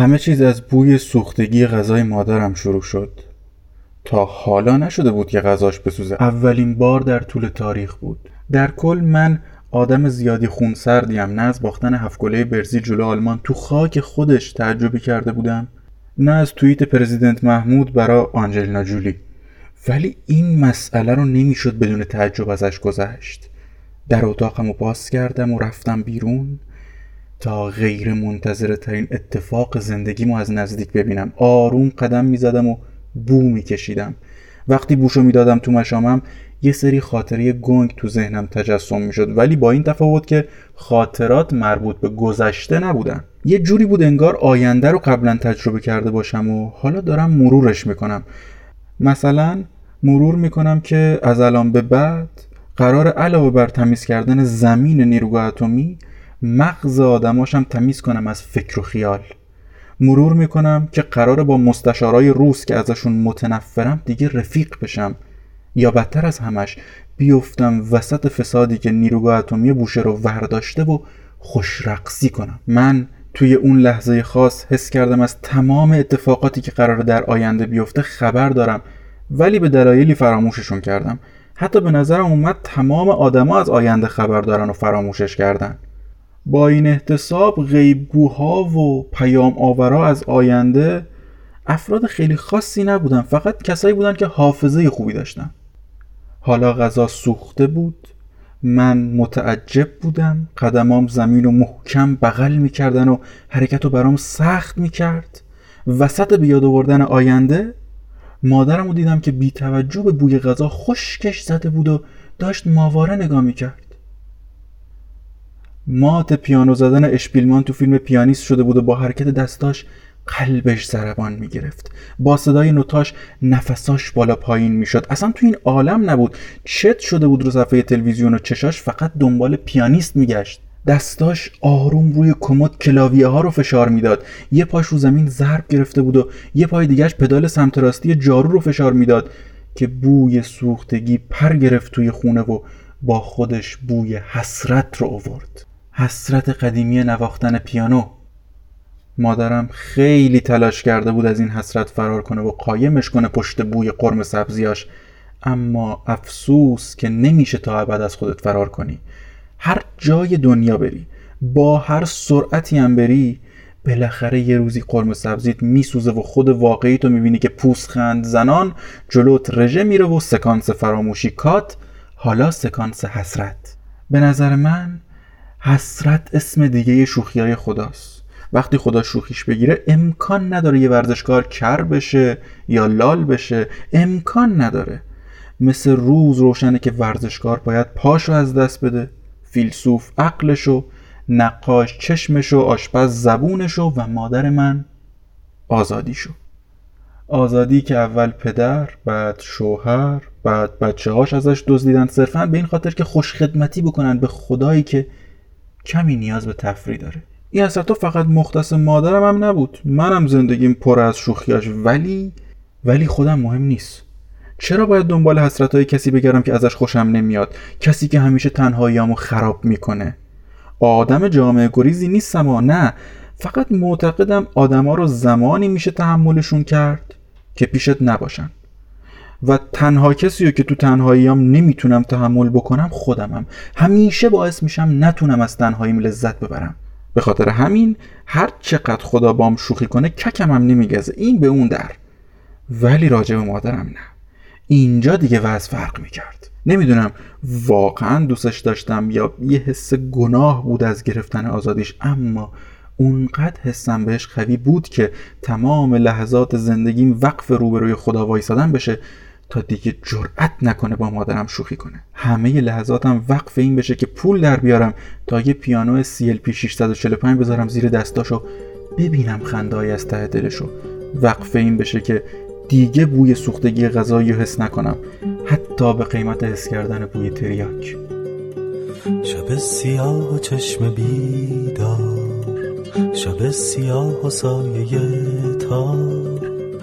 همه چیز از بوی سوختگی غذای مادرم شروع شد. تا حالا نشده بود که غذاش بسوزه اولین بار در طول تاریخ بود. در کل من آدم زیادی خونسردیم نه از باختن هفت برزی جلو آلمان تو خاک خودش تعجبی کرده بودم نه از توییت پرزیدنت محمود برای آنجلینا جولی. ولی این مسئله رو نمی‌شد بدون تعجب ازش گذشت. در اتاقم رو باز کردم و رفتم بیرون. تا غیر منتظره ترین اتفاق زندگیمو از نزدیک ببینم. آروم قدم می‌زدم و بو میکشیدم. وقتی بوشو می‌دادم تو مشامم یه سری خاطره گنگ تو ذهنم تجسم می‌شد. ولی با این تفاوت که خاطرات مربوط به گذشته نبودن. یه جوری بود انگار آینده رو قبلا تجربه کرده باشم و حالا دارم مرورش می‌کنم. مثلا مرور می‌کنم که از الان به بعد قرار علاوه بر تمیز کردن زمین نیروگاه اتمی مغز آدماشم تمیز کنم از فکر و خیال. مرور می‌کنم که قرار با مستشارای روس که ازشون متنفرم دیگه رفیق بشم. یا بدتر از همش بیفتم وسط فسادی که نیروگاه اتمی بوشه رو ورداشته و خوشرقصی کنم. من توی اون لحظه خاص حس کردم از تمام اتفاقاتی که قرار در آینده بیفته خبر دارم ولی به دلایلی فراموششون کردم. حتی به نظرم اومد تمام آدما از آینده خبر دارن و فراموشش کردن. با این احتساب غیبگوها و پیام آورا از آینده افراد خیلی خاصی نبودن فقط کسایی بودن که حافظه خوبی داشتن. حالا غذا سوخته بود من متعجب بودم قدمام زمین و محکم بغل می‌کردن و حرکت رو برام سخت می‌کرد. وسط بیاد آوردن آینده مادرم رو دیدم که بی توجه به بوی غذا خشکش زده بود و داشت ماواره نگاه می‌کرد. مات پیانو زدن اشپیلمان تو فیلم پیانیست شده بود و با حرکت دستاش قلبش ضربان می‌گرفت. با صدای نوتاش نفساش بالا پایین می‌شد. اصلا تو این عالم نبود. چت شده بود رو صفحه تلویزیون و چشاش فقط دنبال پیانیست میگشت. دستاش آروم روی کمد کلاویه ها رو فشار می‌داد. یه پاش رو زمین ضرب گرفته بود و یه پای دیگهش پدال سمت راستی جارو رو فشار می‌داد که بوی سوختگی پر گرفت توی خونه و با خودش بوی حسرت رو آورد. حسرت قدیمی نواختن پیانو. مادرم خیلی تلاش کرده بود از این حسرت فرار کنه و قایمش کنه پشت بوی قرم سبزیاش. اما افسوس که نمیشه تا ابد از خودت فرار کنی. هر جای دنیا بری با هر سرعتی هم بری بالاخره یه روزی قرم سبزیت میسوزه و خود واقعی تو می‌بینی که پوسخند زنان جلوت رژه میره و سکانس فراموشی کات حالا سکانس حسرت. به نظر من حسرت اسم دیگه شوخی های خداست. وقتی خدا شوخیش بگیره امکان نداره یه ورزشکار کر بشه یا لال بشه. امکان نداره. مثل روز روشنه که ورزشکار باید پاشو از دست بده فیلسوف عقلشو نقاش چشمشو آشپز زبونشو و مادر من آزادیشو. آزادی که اول پدر بعد شوهر بعد بچه هاش ازش دزدیدن صرفا به این خاطر که خوشخدمتی بکنن به خدایی که کمی نیاز به تفریح داره. این تو فقط مختص مادرم هم نبود. منم زندگیم پر از شوخیاش ولی ولی خودم مهم نیست. چرا باید دنبال حسرت های کسی بگردم که ازش خوشم نمیاد؟ کسی که همیشه تنهاییامو خراب می‌کنه. آدم جامعه گریزی نیستم و نه. فقط معتقدم آدما رو زمانی میشه تحملشون کرد که پیشت نباشن. و تنها کسی رو که تو تنهاییام نمی‌تونم تحمل بکنم خودمم. همیشه باعث میشم نتونم از تنهاییم لذت ببرم. به خاطر همین هر چقدر خدا بام شوخی کنه ککم هم نمیگزه. این به اون در. ولی راجع به مادرم نه. اینجا دیگه وضع فرق می‌کرد. نمی‌دونم واقعا دوستش داشتم یا یه حس گناه بود از گرفتن آزادیش اما اونقدر حسم بهش قوی بود که تمام لحظات زندگیم وقف روبروی خدا وایسادن بشه تا دیگه جرأت نکنه با مادرم شوخی کنه. همه لحظاتم وقف این بشه که پول در بیارم تا یه پیانو CLP 645 بذارم زیر دستاشو. ببینم خندای از ته دلشو. وقف این بشه که دیگه بوی سوختگی غذایی حس نکنم. حتی به قیمت حس کردن بوی تریاک. شب سیاه و چشم بیدار. شب سیاه و سایه تار.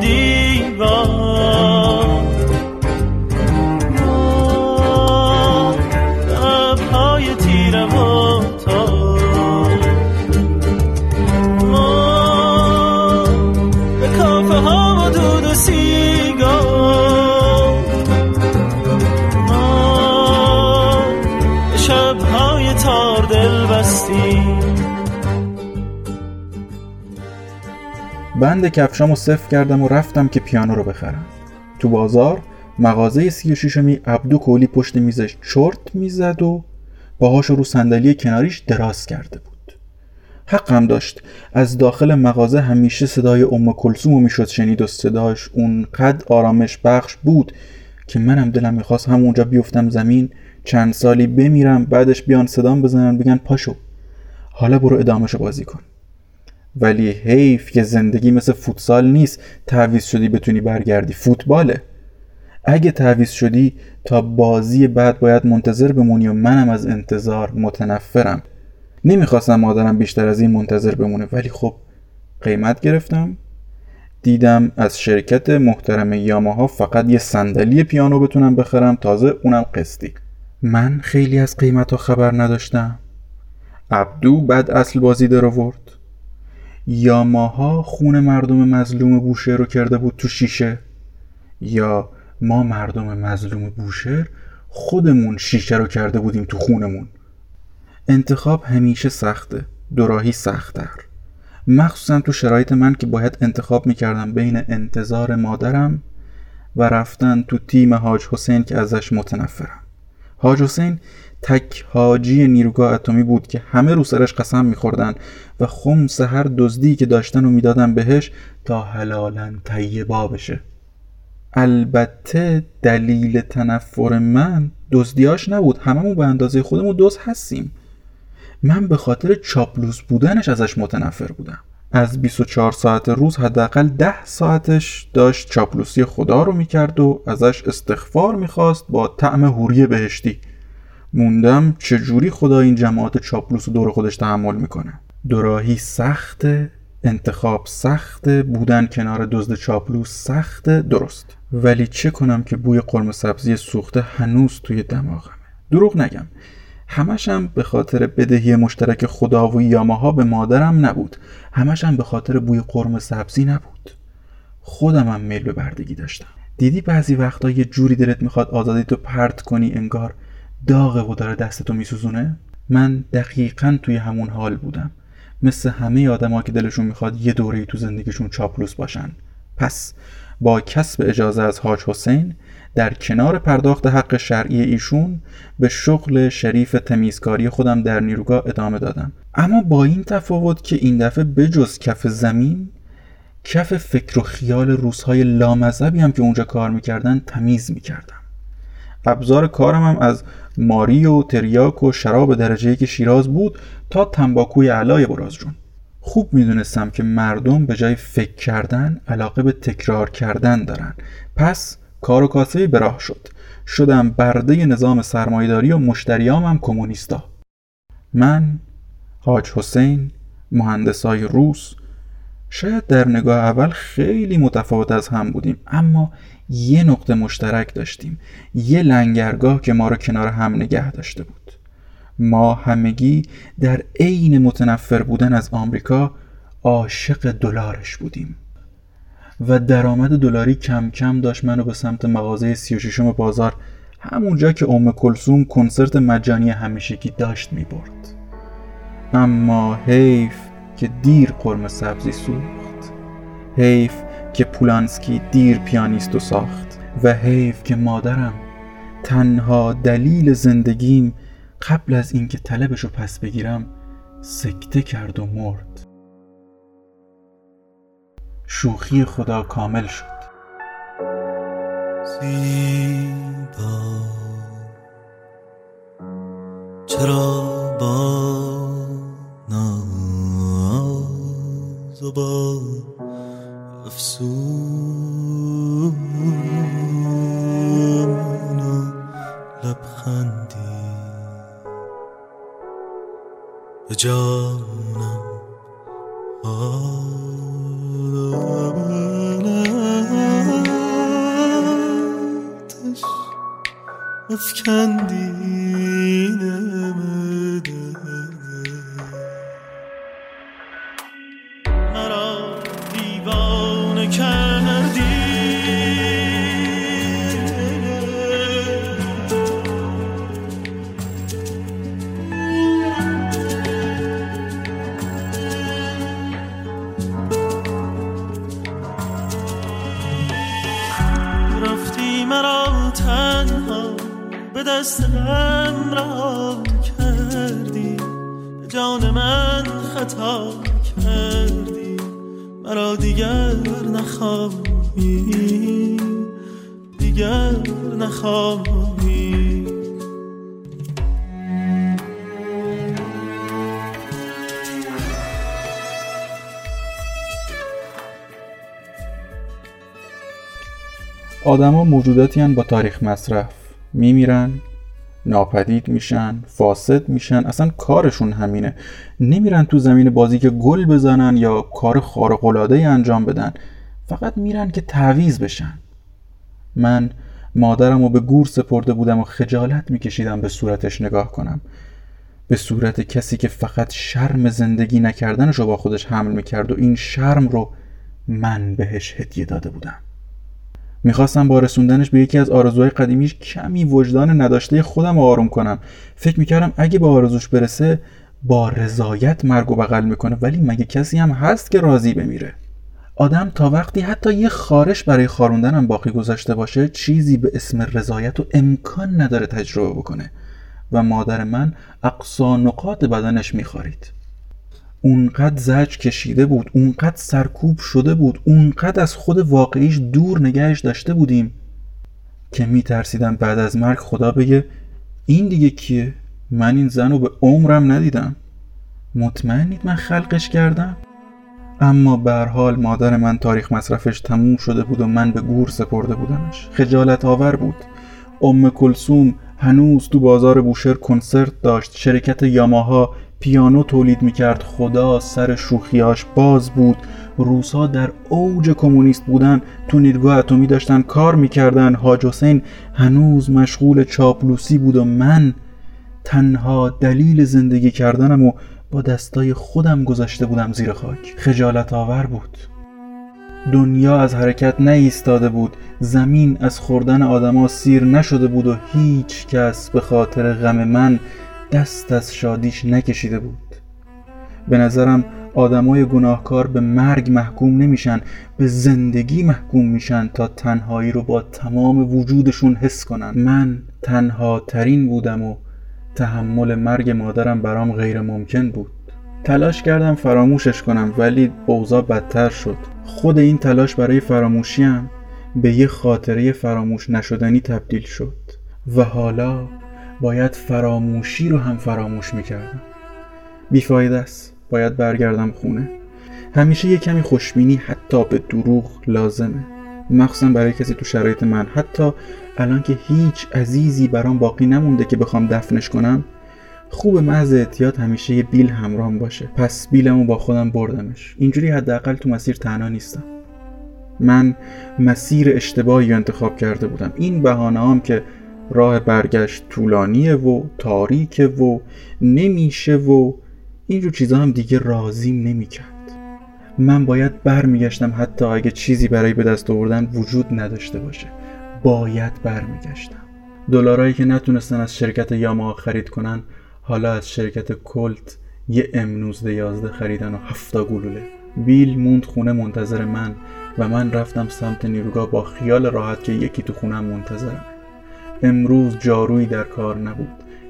دیوار بند کفشامو صفر کردم و رفتم که پیانو رو بخرم. تو بازار مغازه سی و عبدو کولی پشت میزش چرت می‌زد و باهاشو رو صندلی کناریش دراز کرده بود. حقم داشت. از داخل مغازه همیشه صدای ام کلسومو می‌شد شنید و صداش اونقدر آرامش بخش بود که منم دلم می‌خواست همونجا بیفتم زمین چند سالی بمیرم بعدش بیان صدام بزنن بگن پاشو. حالا برو ادامهشو بازی کن. ولی حیف که زندگی مثل فوتسال نیست تعویز شدی بتونی برگردی. فوتباله. اگه تعویز شدی تا بازی بعد باید منتظر بمونی و منم از انتظار متنفرم. نمی‌خواستم مادرم بیشتر از این منتظر بمونه ولی خب قیمت گرفتم. دیدم از شرکت محترم یاماها فقط یه صندلی پیانو بتونم بخرم تازه اونم قسطی. من خیلی از قیمت ها خبر نداشتم. عبدو بعد اصل بازی در آورد. یاماها خون مردم مظلوم بوشهر رو کرده بود تو شیشه یا ما مردم مظلوم بوشهر خودمون شیشه رو کرده بودیم تو خونمون. انتخاب همیشه سخته دوراهی سختتر. مخصوصا تو شرایط من که باید انتخاب می‌کردم بین انتظار مادرم و رفتن تو تیم حاج حسین که ازش متنفرم. حاج حسین تک حاجی نیروگاه اتمی بود که همه رو سرش قسم میخوردن و خمس هر دزدی که داشتن و می‌دادن بهش تا حلالا طیبا بشه. البته دلیل تنفر من دزدیاش نبود. هممون به اندازه خودمون دزد هستیم. من به خاطر چاپلوس بودنش ازش متنفر بودم. از 24 ساعت روز حداقل 10 ساعتش داشت چاپلوسی خدا رو می‌کرد و ازش استغفار می‌خواست با طعم هوری بهشتی. موندم چجوری خدا این جماعت چاپلوس رو دور خودش تحمل می‌کنه. دوراهی سخت انتخاب سخت بودن کنار دزد چاپلوس سخت درست. ولی چه کنم که بوی قرمه سبزی سوخته هنوز توی دماغمه. دروغ نگم. همشم به خاطر بدهی مشترک خدا و یاماها به مادرم نبود. همشم به خاطر بوی قرمه سبزی نبود. خودمم میل به بردگی داشتم. دیدی بعضی وقتا یه جوری دلت می‌خواد آزادی تو پرت کنی انگار داغه و داره دستتو میسوزونه؟ من دقیقا توی همون حال بودم. مثل همه آدما که دلشون می‌خواد یه دوره تو زندگیشون چاپلوس باشن. پس با کسب اجازه از حاج حسین در کنار پرداخت حق شرعی ایشون به شغل شریف تمیزکاری خودم در نیروگاه ادامه دادم. اما با این تفاوت که این دفعه بجز کف زمین کف فکر و خیال روزهای لامذهبی هم که اونجا کار می‌کردن تمیز می‌کردم. ابزار کارم هم از ماری و تریاک و شراب درجه که شیراز بود تا تنباکوی علای برازجون خوب می‌دونستم که مردم به جای فکر کردن علاقه به تکرار کردن دارن. پس کار و کاسه به راه شد. شدم برده نظام سرمایداری و مشتریام هم کمونیستا. من حاج حسین مهندسای روس شاید در نگاه اول خیلی متفاوت از هم بودیم اما یه نقطه مشترک داشتیم. یه لنگرگاه که ما رو کنار هم نگه داشته بود. ما همگی در عین متنفر بودن از آمریکا عاشق دلارش بودیم. و درآمد دلاری کم کم داشت منو به سمت مغازه 36 بازار همونجا که ام کلسوم کنسرت مجانی همیشگی داشت می برد اما حیف که دیر قرم سبزی سوخت. حیف که پولانسکی دیر پیانیستو ساخت. و حیف که مادرم تنها دلیل زندگیم قبل از اینکه طلبشو پس بگیرم سکته کرد و مرد. شوخی خدا کامل شد. زیبا. چرا با با افسون و لبخندی به جانم آتش افکندی. به دست غم رها کردی. به جان من خطا کردی. مرا دیگر نخواهی. دیگر نخواهی. آدما موجوداتی با تاریخ مصرف. میمیرن ناپدید میشن فاسد میشن اصلا کارشون همینه. نمیرن تو زمین بازی که گل بزنن یا کار خارق‌العاده انجام بدن. فقط میرن که تعویز بشن. من مادرم رو به گور سپرده بودم و خجالت میکشیدم به صورتش نگاه کنم. به صورت کسی که فقط شرم زندگی نکردنش رو با خودش حمل می‌کرد و این شرم رو من بهش هدیه داده بودم. می‌خواستم با رسوندنش به یکی از آرزوهای قدیمیش کمی وجدان نداشته خودم رو آروم کنم. فکر می‌کردم اگه به آرزوش برسه با رضایت مرگ و بغل می‌کنه ولی مگه کسی هم هست که راضی بمیره؟ آدم تا وقتی حتی یه خارش برای خاروندنم باقی گذاشته باشه چیزی به اسم رضایت و امکان نداره تجربه بکنه. و مادر من اقصا نقاط بدنش میخارید اونقدر زج کشیده بود اونقدر سرکوب شده بود اونقدر از خود واقعیش دور نگهش داشته بودیم که میترسیدم بعد از مرگ خدا بگه این دیگه کیه؟ من این زن رو به عمرم ندیدم. مطمئنید من خلقش کردم؟ اما به حال مادر من تاریخ مصرفش تموم شده بود و من به گور سپرده بودمش. خجالت آور بود. ام کلسوم هنوز تو بازار بوشهر کنسرت داشت. شرکت یاماها پیانو تولید می‌کرد. خدا سر شوخیاش باز بود. روسا در اوج کمونیست بودن تو نیروگاه اتمی داشتن کار می‌کردن. حاج حسین هنوز مشغول چاپلوسی بود و من تنها دلیل زندگی کردنم و با دستای خودم گذاشته بودم زیر خاک. خجالت آور بود. دنیا از حرکت نایستاده بود. زمین از خوردن آدما سیر نشده بود و هیچ کس به خاطر غم من دست از شادیش نکشیده بود. به نظرم آدمای گناهکار به مرگ محکوم نمیشن به زندگی محکوم میشن تا تنهایی رو با تمام وجودشون حس کنن. من تنها ترین بودم و تحمل مرگ مادرم برام غیر ممکن بود. تلاش کردم فراموشش کنم ولی اوضاع بدتر شد. خود این تلاش برای فراموشیم به یه خاطره فراموش نشدنی تبدیل شد. و حالا باید فراموشی رو هم فراموش می‌کردم. بیفایده است. باید برگردم خونه. همیشه یه کمی خوشبینی حتی به دروغ لازمه. مخصوصا برای کسی تو شرایط من. حتی الان که هیچ عزیزی برام باقی نمونده که بخوام دفنش کنم خوب محض احتیاط همیشه یه بیل همراهم باشه. پس بیلمو با خودم بردمش. اینجوری حداقل تو مسیر تنها نیستم. من مسیر اشتباهی انتخاب کرده بودم. این بهانه هم که راه برگشت طولانیه و تاریکه و نمیشه و اینجور چیزا هم دیگه راضیم نمی‌کرد. من باید برمیگشتم حتی اگه چیزی برای به دست آوردن وجود نداشته باشه. باید برمیگشتم. دلارایی که نتونستن از شرکت یاما خرید کنن حالا از شرکت کلت یه ام یازده خریدن و هفتا گلوله. بیل موند خونه منتظر من و من رفتم سمت نیروگاه با خیال راحت که یکی تو خونم منتظرم امروز جارویی در کار نبود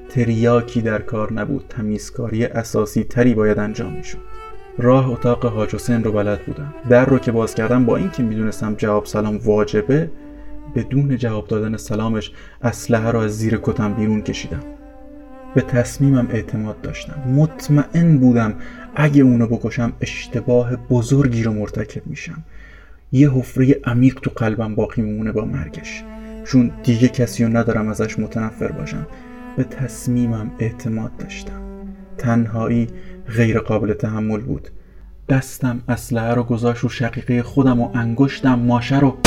تریاکی در کار نبود تمیزکاری اساسی تری باید انجام می‌شد. راه اتاق حاج حسین رو بلد بودم. در رو که باز کردم با اینکه می‌دونستم جواب سلام واجبه بدون جواب دادن سلامش اسلحه رو از زیر کتم بیرون کشیدم. به تصمیمم اعتماد داشتم. مطمئن بودم اگه اونو بکشم اشتباه بزرگی رو مرتکب میشم. یه حفره عمیق تو قلبم باقی میمونه با مرگش. چون دیگه کسی رو ندارم ازش متنفر باشم. به تصمیمم اعتماد داشتم. تنهایی غیر قابل تحمل بود. دستم اسلحه رو گذاشت رو شقیقه خودم و انگشتم ماشه رو